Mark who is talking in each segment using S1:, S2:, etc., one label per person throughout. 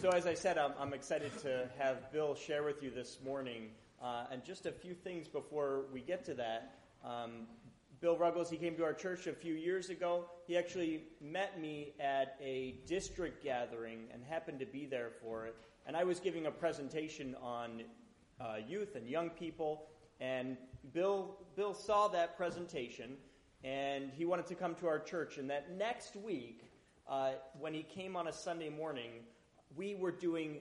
S1: So, as I said, I'm, I'm excited to have Bill share with you this morning. Uh, and just a few things before we get to that. Um, Bill Ruggles, he came to our church a few years ago. He actually met me at a district gathering and happened to be there for it. And I was giving a presentation on uh, youth and young people. And Bill, Bill saw that presentation and he wanted to come to our church. And that next week, uh, when he came on a Sunday morning, we were doing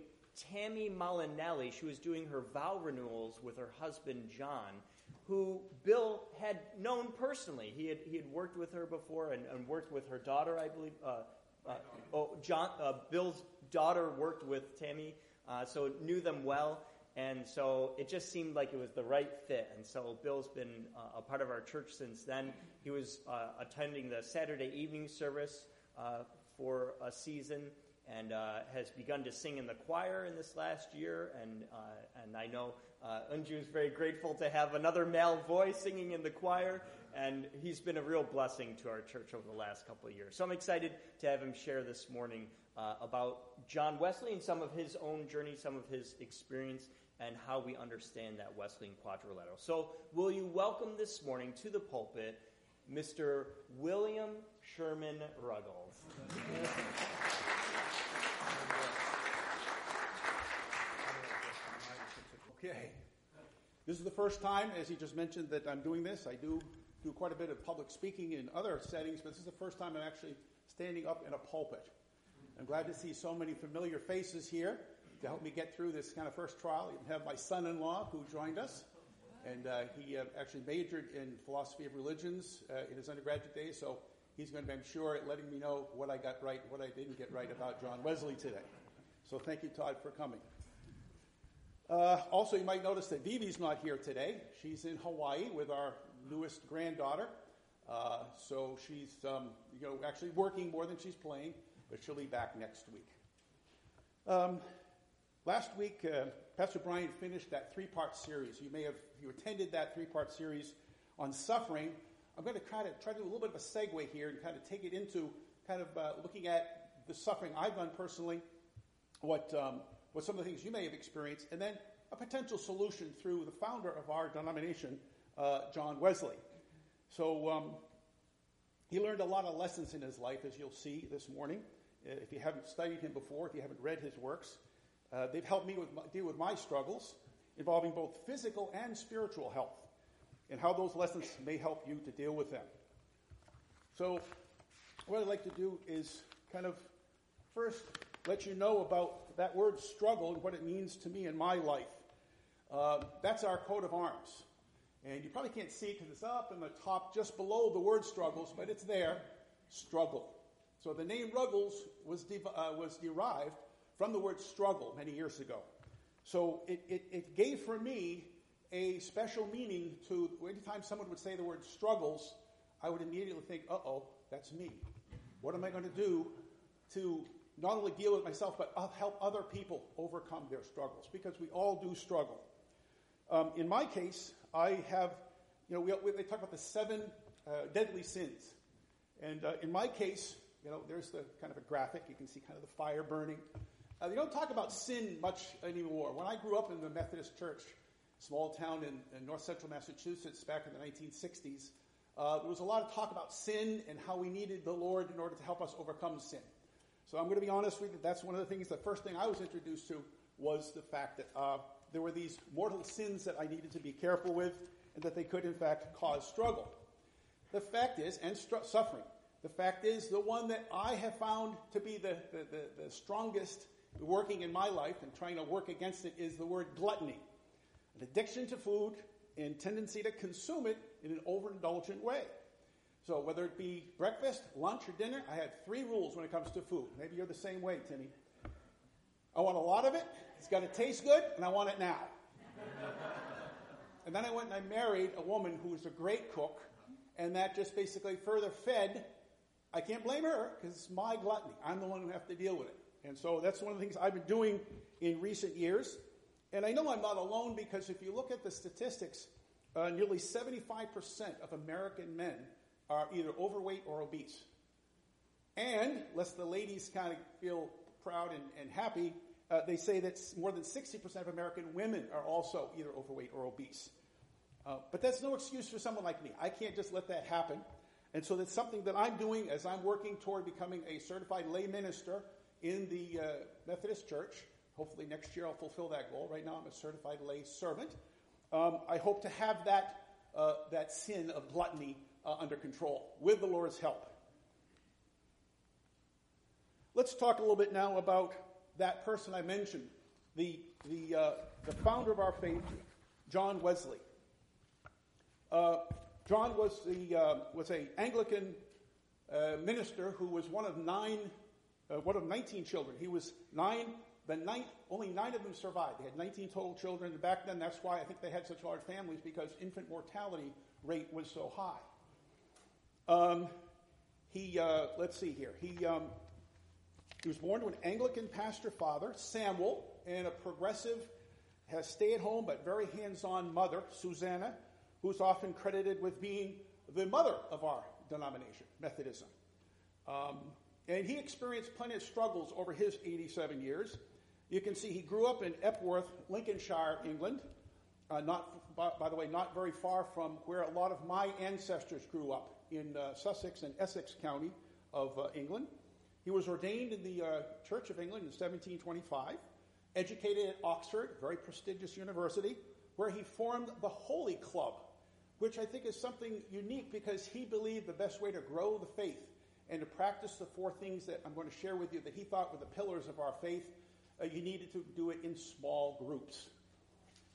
S1: Tammy Molinelli. She was doing her vow renewals with her husband, John, who Bill had known personally. He had, he had worked with her before and, and worked with her daughter, I believe. Uh, uh, oh, John, uh, Bill's daughter worked with Tammy, uh, so knew them well. And so it just seemed like it was the right fit. And so Bill's been uh, a part of our church since then. He was uh, attending the Saturday evening service for a season and uh, has begun to sing in the choir in this last year. And, uh, and I know uh, Unju is very grateful to have another male voice singing in the choir, and he's been a real blessing to our church over the last couple of years. So I'm excited to have him share this morning uh, about John Wesley and some of his own journey, some of his experience, and how we understand that Wesleyan quadrilateral. So, will you welcome this morning to the pulpit Mr. William Sherman Ruggles?
S2: Okay. This is the first time, as he just mentioned, that I'm doing this. I do do quite a bit of public speaking in other settings, but this is the first time I'm actually standing up in a pulpit. I'm glad to see so many familiar faces here to help me get through this kind of first trial. You have my son-in-law who joined us, and uh, he uh, actually majored in philosophy of religions uh, in his undergraduate days, so he's going to be, I'm sure, letting me know what I got right what I didn't get right about John Wesley today. So thank you, Todd, for coming. Uh, also, you might notice that Vivi's not here today. She's in Hawaii with our newest granddaughter. Uh, so she's um, you know, actually working more than she's playing, but she'll be back next week. Um, last week, uh, Pastor Brian finished that three part series. You may have, you attended that three part series on suffering, I'm going to try to try to do a little bit of a segue here and kind of take it into kind of uh, looking at the suffering I've done personally, what um, what some of the things you may have experienced, and then a potential solution through the founder of our denomination, uh, John Wesley. So um, he learned a lot of lessons in his life, as you'll see this morning. Uh, if you haven't studied him before, if you haven't read his works, uh, they've helped me with my, deal with my struggles involving both physical and spiritual health, and how those lessons may help you to deal with them. So, what I'd like to do is kind of first let you know about that word struggle and what it means to me in my life. Uh, that's our coat of arms. And you probably can't see because it's up in the top just below the word struggles, but it's there struggle. So the name Ruggles was, de- uh, was derived from the word struggle many years ago. So it, it, it gave for me a special meaning to anytime someone would say the word struggles, I would immediately think, uh oh, that's me. What am I going to do to not only deal with myself, but help other people overcome their struggles because we all do struggle. Um, in my case, I have, you know, we, we, they talk about the seven uh, deadly sins. And uh, in my case, you know, there's the kind of a graphic. You can see kind of the fire burning. Uh, they don't talk about sin much anymore. When I grew up in the Methodist Church, small town in, in north central Massachusetts back in the 1960s, uh, there was a lot of talk about sin and how we needed the Lord in order to help us overcome sin. So I'm going to be honest with you. That's one of the things. The first thing I was introduced to was the fact that uh, there were these mortal sins that I needed to be careful with, and that they could, in fact, cause struggle. The fact is, and str- suffering. The fact is, the one that I have found to be the, the, the, the strongest working in my life and trying to work against it is the word gluttony. An addiction to food and tendency to consume it in an overindulgent way. So whether it be breakfast, lunch, or dinner, I had three rules when it comes to food. Maybe you're the same way, Timmy. I want a lot of it. It's got to taste good, and I want it now. and then I went and I married a woman who was a great cook, and that just basically further fed. I can't blame her because it's my gluttony. I'm the one who have to deal with it. And so that's one of the things I've been doing in recent years. And I know I'm not alone because if you look at the statistics, uh, nearly 75% of American men are either overweight or obese. And, lest the ladies kind of feel proud and, and happy. Uh, they say that more than 60% of American women are also either overweight or obese. Uh, but that's no excuse for someone like me. I can't just let that happen. And so that's something that I'm doing as I'm working toward becoming a certified lay minister in the uh, Methodist Church. Hopefully next year I'll fulfill that goal. Right now I'm a certified lay servant. Um, I hope to have that, uh, that sin of gluttony uh, under control with the Lord's help. Let's talk a little bit now about that person I mentioned, the, the, uh, the founder of our faith, John Wesley. Uh, John was, the, uh, was a Anglican uh, minister who was one of nine, uh, one of 19 children. He was nine, the ninth, only nine of them survived. They had 19 total children. Back then, that's why I think they had such large families because infant mortality rate was so high. Um, he, uh, let's see here. He, um, he was born to an Anglican pastor father, Samuel, and a progressive, has stay at home but very hands on mother, Susanna who's often credited with being the mother of our denomination, Methodism. Um, and he experienced plenty of struggles over his 87 years. You can see he grew up in Epworth, Lincolnshire, England. Uh, not, by, by, the way, not very far from where a lot of my ancestors grew up in uh, Sussex and Essex County of uh, England. He was ordained in the uh, Church of England in 1725, educated at Oxford, very prestigious university, where he formed the Holy Club, which I think is something unique because he believed the best way to grow the faith and to practice the four things that I'm going to share with you that he thought were the pillars of our faith, uh, you needed to do it in small groups.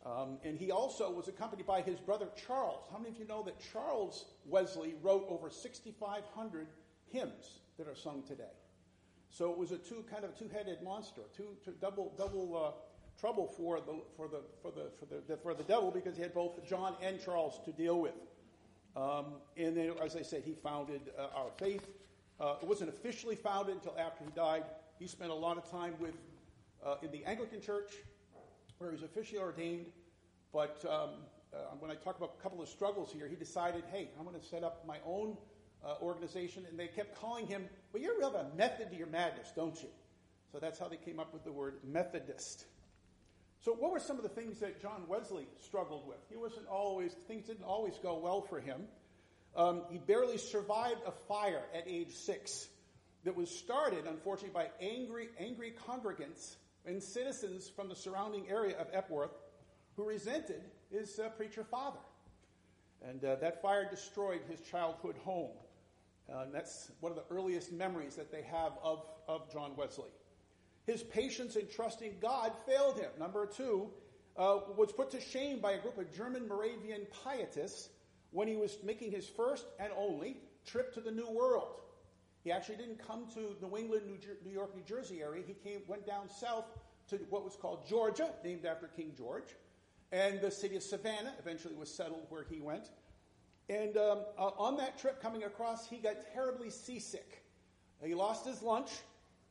S2: Um, and he also was accompanied by his brother Charles. How many of you know that Charles Wesley wrote over 6,500 hymns that are sung today? So it was a two kind of two-headed monster, two, two double double uh, trouble for the, for the, for the, for the, for the devil because he had both John and Charles to deal with. Um, and then, as I said, he founded uh, our faith. Uh, it wasn't officially founded until after he died. He spent a lot of time with uh, in the Anglican Church, where he was officially ordained. But um, uh, when I talk about a couple of struggles here, he decided, hey, I'm going to set up my own uh, organization. And they kept calling him, well, you're have a method to your madness, don't you? So that's how they came up with the word Methodist. So, what were some of the things that John Wesley struggled with? He wasn't always, things didn't always go well for him. Um, he barely survived a fire at age six that was started, unfortunately, by angry, angry congregants and citizens from the surrounding area of Epworth who resented his uh, preacher father. And uh, that fire destroyed his childhood home. Uh, and that's one of the earliest memories that they have of, of John Wesley. His patience in trusting God failed him. Number two, uh, was put to shame by a group of German Moravian pietists when he was making his first and only trip to the New World. He actually didn't come to New England, New, Jer- New York, New Jersey area. He came, went down south to what was called Georgia, named after King George, and the city of Savannah eventually was settled where he went. And um, uh, on that trip coming across, he got terribly seasick. He lost his lunch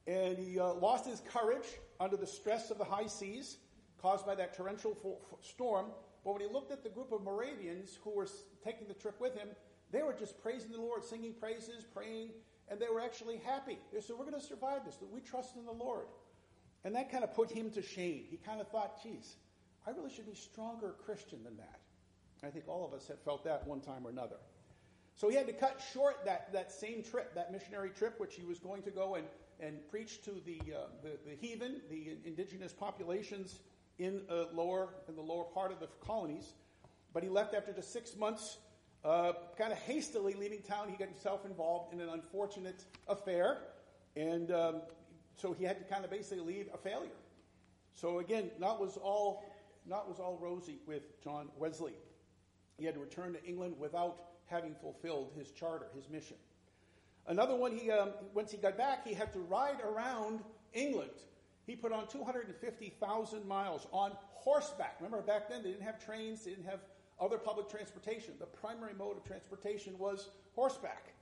S2: and he uh, lost his courage under the stress of the high seas caused by that torrential storm. But when he looked at the group of Moravians who were taking the trip with him, they were just praising the Lord, singing praises, praying, and they were actually happy. They said, We're going to survive this. We trust in the Lord. And that kind of put him to shame. He kind of thought, geez, I really should be stronger Christian than that. I think all of us have felt that one time or another. So he had to cut short that, that same trip, that missionary trip, which he was going to go and and preached to the, uh, the, the, heathen, the indigenous populations in, uh, lower, in the lower part of the colonies. But he left after just six months, uh, kind of hastily leaving town. He got himself involved in an unfortunate affair, and um, so he had to kind of basically leave a failure. So again, not was all not was all rosy with John Wesley. He had to return to England without having fulfilled his charter, his mission. Another one, he, um, once he got back, he had to ride around England. He put on 250,000 miles on horseback. Remember, back then they didn't have trains, they didn't have other public transportation. The primary mode of transportation was horseback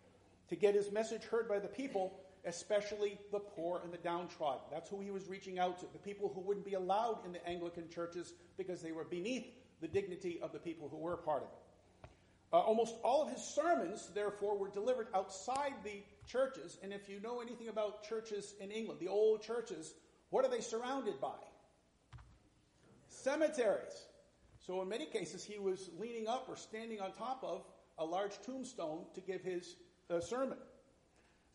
S2: to get his message heard by the people, especially the poor and the downtrodden. That's who he was reaching out to, the people who wouldn't be allowed in the Anglican churches because they were beneath the dignity of the people who were part of it. Uh, almost all of his sermons, therefore, were delivered outside the churches, and if you know anything about churches in England, the old churches, what are they surrounded by? Cemeteries. So, in many cases, he was leaning up or standing on top of a large tombstone to give his uh, sermon.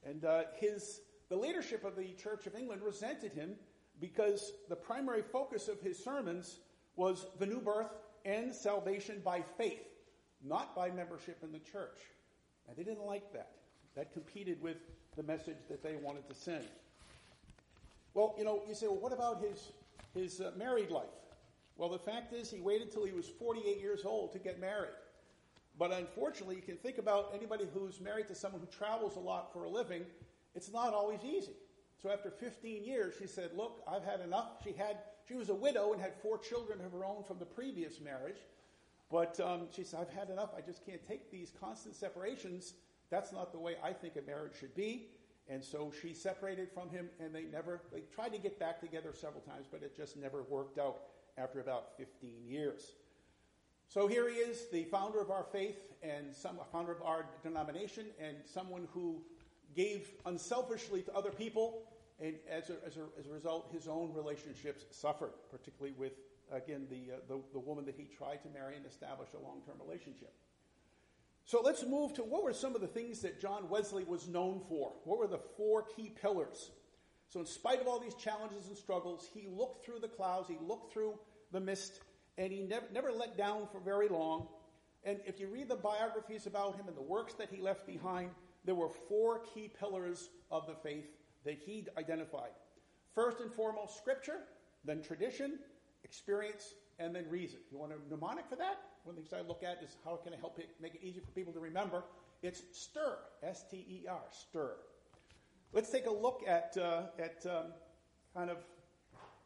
S2: And uh, his, the leadership of the Church of England resented him because the primary focus of his sermons was the new birth and salvation by faith, not by membership in the church. And they didn't like that. That competed with the message that they wanted to send. Well, you know, you say, well, what about his, his uh, married life? Well, the fact is, he waited till he was 48 years old to get married. But unfortunately, you can think about anybody who's married to someone who travels a lot for a living, it's not always easy. So after 15 years, she said, Look, I've had enough. She, had, she was a widow and had four children of her own from the previous marriage. But um, she said, I've had enough. I just can't take these constant separations. That's not the way I think a marriage should be. And so she separated from him, and they never, they tried to get back together several times, but it just never worked out after about 15 years. So here he is, the founder of our faith and some founder of our denomination, and someone who gave unselfishly to other people, and as a, as a, as a result, his own relationships suffered, particularly with, again, the, uh, the, the woman that he tried to marry and establish a long term relationship. So let's move to what were some of the things that John Wesley was known for? What were the four key pillars? So, in spite of all these challenges and struggles, he looked through the clouds, he looked through the mist, and he never, never let down for very long. And if you read the biographies about him and the works that he left behind, there were four key pillars of the faith that he identified. First and foremost, scripture, then tradition, experience, and then reason. You want a mnemonic for that? One of the things I look at is how can I help it, make it easy for people to remember? It's STIR, S T E R, STIR. Let's take a look at, uh, at um, kind of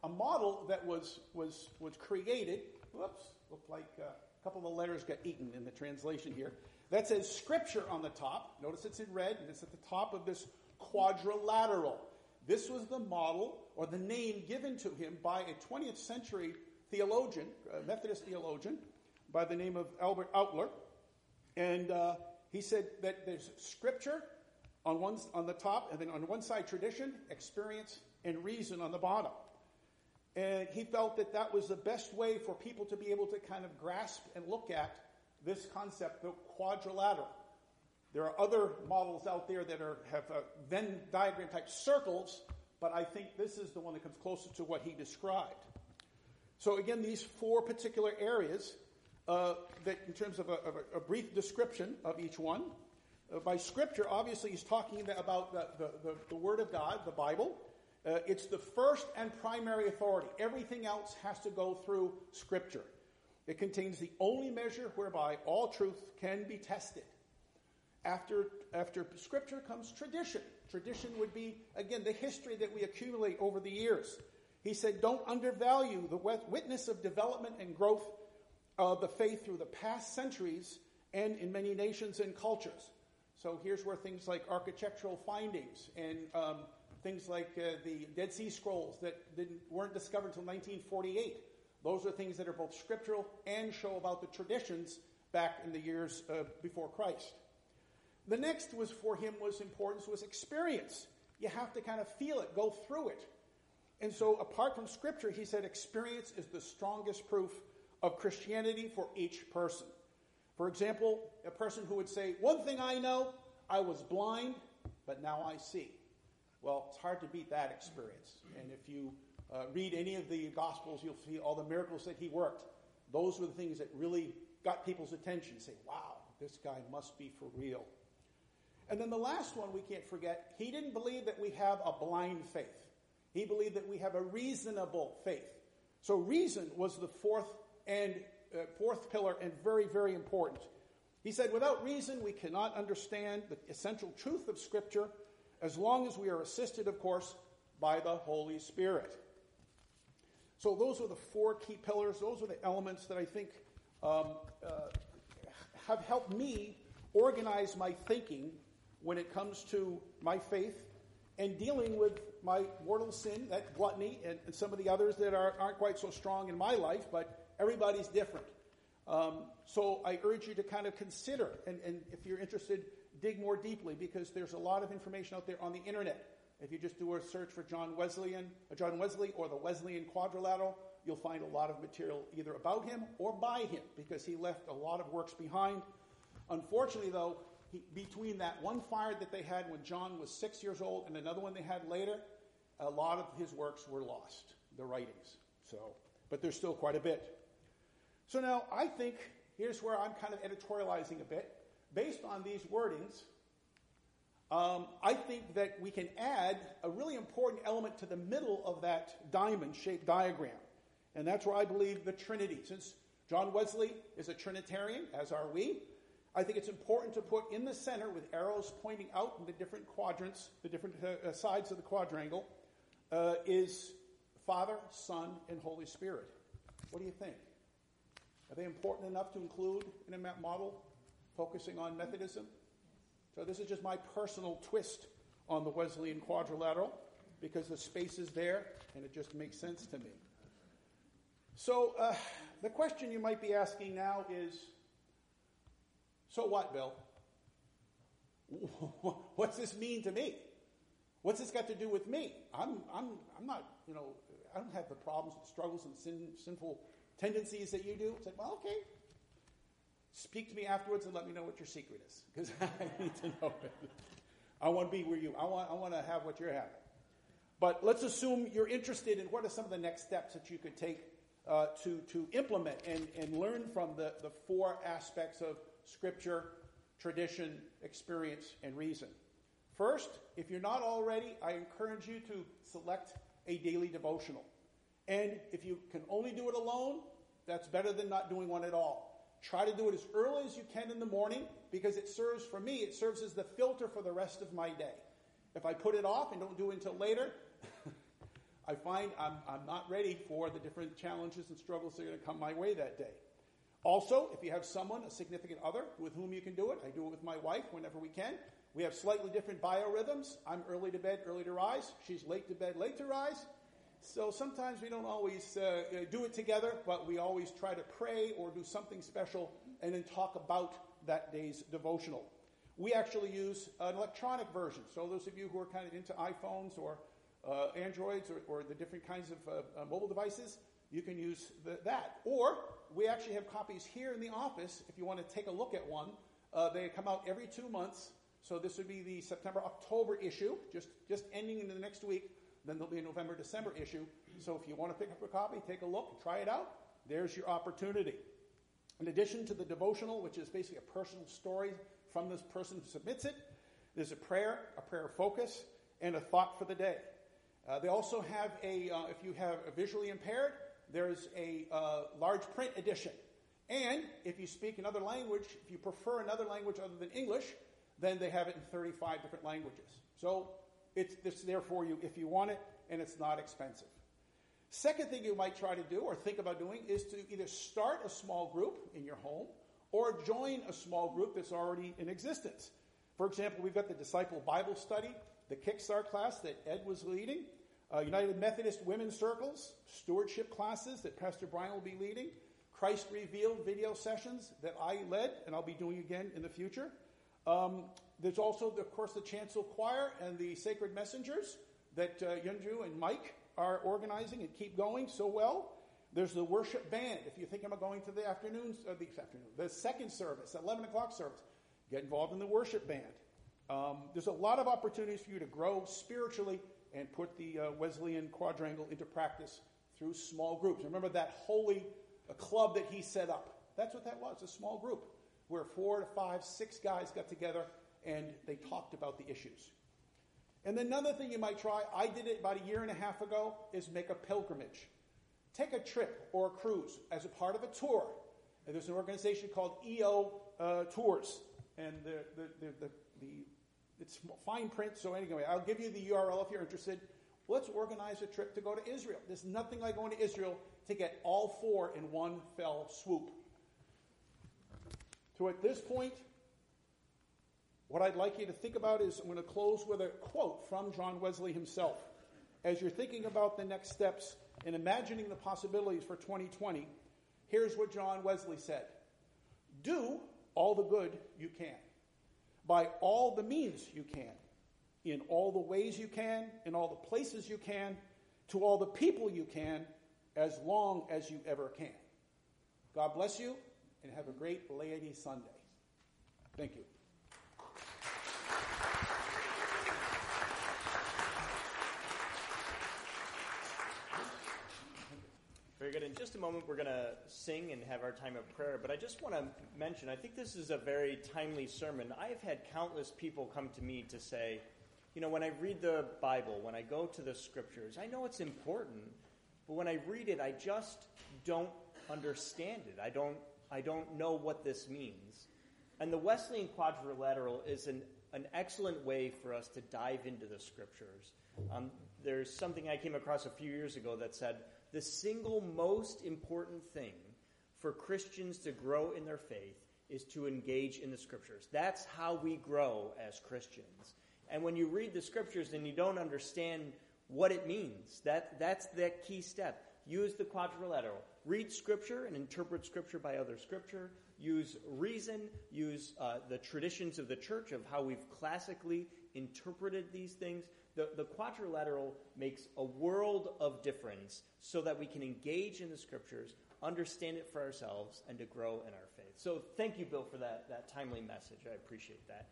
S2: a model that was, was, was created. Whoops, looked like uh, a couple of the letters got eaten in the translation here. That says scripture on the top. Notice it's in red, and it's at the top of this quadrilateral. This was the model or the name given to him by a 20th century theologian, a Methodist theologian, by the name of Albert Outler. And uh, he said that there's scripture on, one, on the top, and then on one side, tradition, experience, and reason on the bottom. And he felt that that was the best way for people to be able to kind of grasp and look at this concept, the quadrilateral. There are other models out there that are, have a Venn diagram type circles, but I think this is the one that comes closest to what he described. So, again, these four particular areas, uh, that in terms of a, of a, a, brief description of each one. Uh, by Scripture, obviously, he's talking about the, the, the, the Word of God, the Bible. Uh, it's the first and primary authority. Everything else has to go through Scripture. It contains the only measure whereby all truth can be tested. After, after Scripture comes tradition. Tradition would be, again, the history that we accumulate over the years. He said, don't undervalue the witness of development and growth of the faith through the past centuries and in many nations and cultures. So here's where things like architectural findings and um, things like uh, the Dead Sea Scrolls that weren't discovered until 1948. Those are things that are both scriptural and show about the traditions back in the years uh, before Christ. The next was for him was importance was experience. You have to kind of feel it, go through it. And so apart from scripture, he said experience is the strongest proof of Christianity for each person. For example, a person who would say, One thing I know, I was blind, but now I see. Well, it's hard to beat that experience. And if you uh, read any of the Gospels, you'll see all the miracles that he worked. Those were the things that really got people's attention. Say, wow, this guy must be for real. And then the last one we can't forget he didn't believe that we have a blind faith, he believed that we have a reasonable faith. So, reason was the fourth and uh, fourth pillar and very, very important. He said, without reason, we cannot understand the essential truth of Scripture as long as we are assisted, of course, by the Holy Spirit. So, those are the four key pillars. Those are the elements that I think um, uh, have helped me organize my thinking when it comes to my faith and dealing with my mortal sin, that gluttony, and, and some of the others that are, aren't quite so strong in my life, but everybody's different. Um, so I urge you to kind of consider, and, and if you're interested, dig more deeply because there's a lot of information out there on the internet. If you just do a search for John Wesleyan, uh, John Wesley or the Wesleyan Quadrilateral, you'll find a lot of material either about him or by him because he left a lot of works behind. Unfortunately, though, he, between that one fire that they had when John was six years old and another one they had later, a lot of his works were lost, the writings. So, but there's still quite a bit. So now I think here's where I'm kind of editorializing a bit. Based on these wordings, um, I think that we can add a really important element to the middle of that diamond shaped diagram. And that's where I believe the Trinity. Since John Wesley is a Trinitarian, as are we, I think it's important to put in the center with arrows pointing out in the different quadrants, the different uh, uh, sides of the quadrangle, uh, is Father, Son, and Holy Spirit. What do you think? Are they important enough to include in a map model focusing on Methodism? So this is just my personal twist on the Wesleyan quadrilateral because the space is there and it just makes sense to me. So uh, the question you might be asking now is so what, Bill? What's this mean to me? What's this got to do with me? I'm, I'm, I'm not, you know, I don't have the problems and struggles and sin, sinful tendencies that you do. It's like, well, okay. Speak to me afterwards and let me know what your secret is because I need to know it. I want to be where you. I want. I want to have what you're having. But let's assume you're interested in what are some of the next steps that you could take uh, to to implement and and learn from the the four aspects of Scripture, tradition, experience, and reason. First, if you're not already, I encourage you to select a daily devotional. And if you can only do it alone, that's better than not doing one at all. Try to do it as early as you can in the morning because it serves, for me, it serves as the filter for the rest of my day. If I put it off and don't do it until later, I find I'm, I'm not ready for the different challenges and struggles that are going to come my way that day. Also, if you have someone, a significant other, with whom you can do it, I do it with my wife whenever we can. We have slightly different biorhythms. I'm early to bed, early to rise. She's late to bed, late to rise. So sometimes we don't always uh, do it together, but we always try to pray or do something special and then talk about that day's devotional. We actually use an electronic version. So those of you who are kind of into iPhones or uh, Androids or, or, the different kinds of uh, uh mobile devices, you can use the, that. Or we actually have copies here in the office if you want to take a look at one. Uh, they come out every two months. So this would be the September October issue, just, just ending in the next week. Then there'll be a November December issue. So if you want to pick up a copy, take a look, try it out. There's your opportunity. In addition to the devotional, which is basically a personal story from this person who submits it, there's a prayer, a prayer focus, and a thought for the day. Uh, they also have a, uh, if you have a visually impaired, there's a uh, large print edition. And if you speak another language, if you prefer another language other than English, then they have it in 35 different languages. So it's, it's there for you if you want it, and it's not expensive. Second thing you might try to do or think about doing is to either start a small group in your home or join a small group that's already in existence. For example, we've got the Disciple Bible Study, the Kickstart class that Ed was leading uh, United Methodist Women's Circles, stewardship classes that Pastor Brian will be leading, Christ Revealed video sessions that I led and I'll be doing again in the future. Um, there's also, of course, the Chancel Choir and the Sacred Messengers that uh, Yunju and Mike are organizing and keep going so well. There's the worship band. If you think about going to the afternoon, uh, the afternoon, the second service, 11 o'clock service, get involved in the worship band. Um, there's a lot of opportunities for you to grow spiritually and put the uh, Wesleyan quadrangle into practice through small groups. Remember that holy uh, club that he set up? That's what that was, a small group where four to five, six guys got together and they talked about the issues. And then another thing you might try, I did it about a year and a half ago, is make a pilgrimage. Take a trip or a cruise as a part of a tour. And there's an organization called EO uh, Tours. And the, the, the, the, it's fine print, so anyway, I'll give you the URL if you're interested. Let's organize a trip to go to Israel. There's nothing like going to Israel to get all four in one fell swoop. So at this point, what I'd like you to think about is I'm going to close with a quote from John Wesley himself. As you're thinking about the next steps and imagining the possibilities for 2020, here's what John Wesley said Do all the good you can by all the means you can, in all the ways you can, in all the places you can, to all the people you can, as long as you ever can. God bless you, and have a great Laity Sunday. Thank you.
S1: Very good. In just a moment, we're going to sing and have our time of prayer. But I just want to mention I think this is a very timely sermon. I have had countless people come to me to say, you know, when I read the Bible, when I go to the scriptures, I know it's important, but when I read it, I just don't understand it. I don't, I don't know what this means. And the Wesleyan Quadrilateral is an, an excellent way for us to dive into the scriptures. Um, there's something I came across a few years ago that said, the single most important thing for Christians to grow in their faith is to engage in the scriptures. That's how we grow as Christians. And when you read the scriptures and you don't understand what it means, that, that's that key step. Use the quadrilateral. Read scripture and interpret scripture by other scripture. Use reason. Use uh, the traditions of the church of how we've classically interpreted these things the, the quadrilateral makes a world of difference so that we can engage in the scriptures, understand it for ourselves, and to grow in our faith. So thank you, Bill, for that, that timely message. I appreciate that.